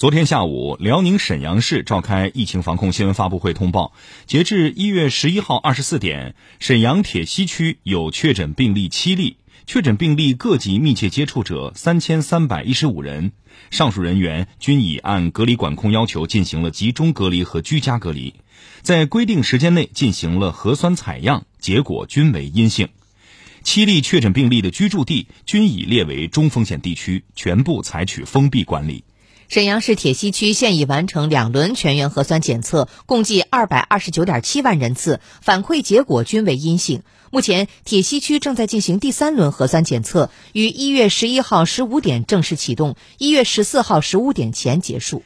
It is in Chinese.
昨天下午，辽宁沈阳市召开疫情防控新闻发布会，通报，截至一月十一号二十四点，沈阳铁西区有确诊病例七例，确诊病例各级密切接触者三千三百一十五人，上述人员均已按隔离管控要求进行了集中隔离和居家隔离，在规定时间内进行了核酸采样，结果均为阴性。七例确诊病例的居住地均已列为中风险地区，全部采取封闭管理。沈阳市铁西区现已完成两轮全员核酸检测，共计二百二十九点七万人次，反馈结果均为阴性。目前，铁西区正在进行第三轮核酸检测，于一月十一号十五点正式启动，一月十四号十五点前结束。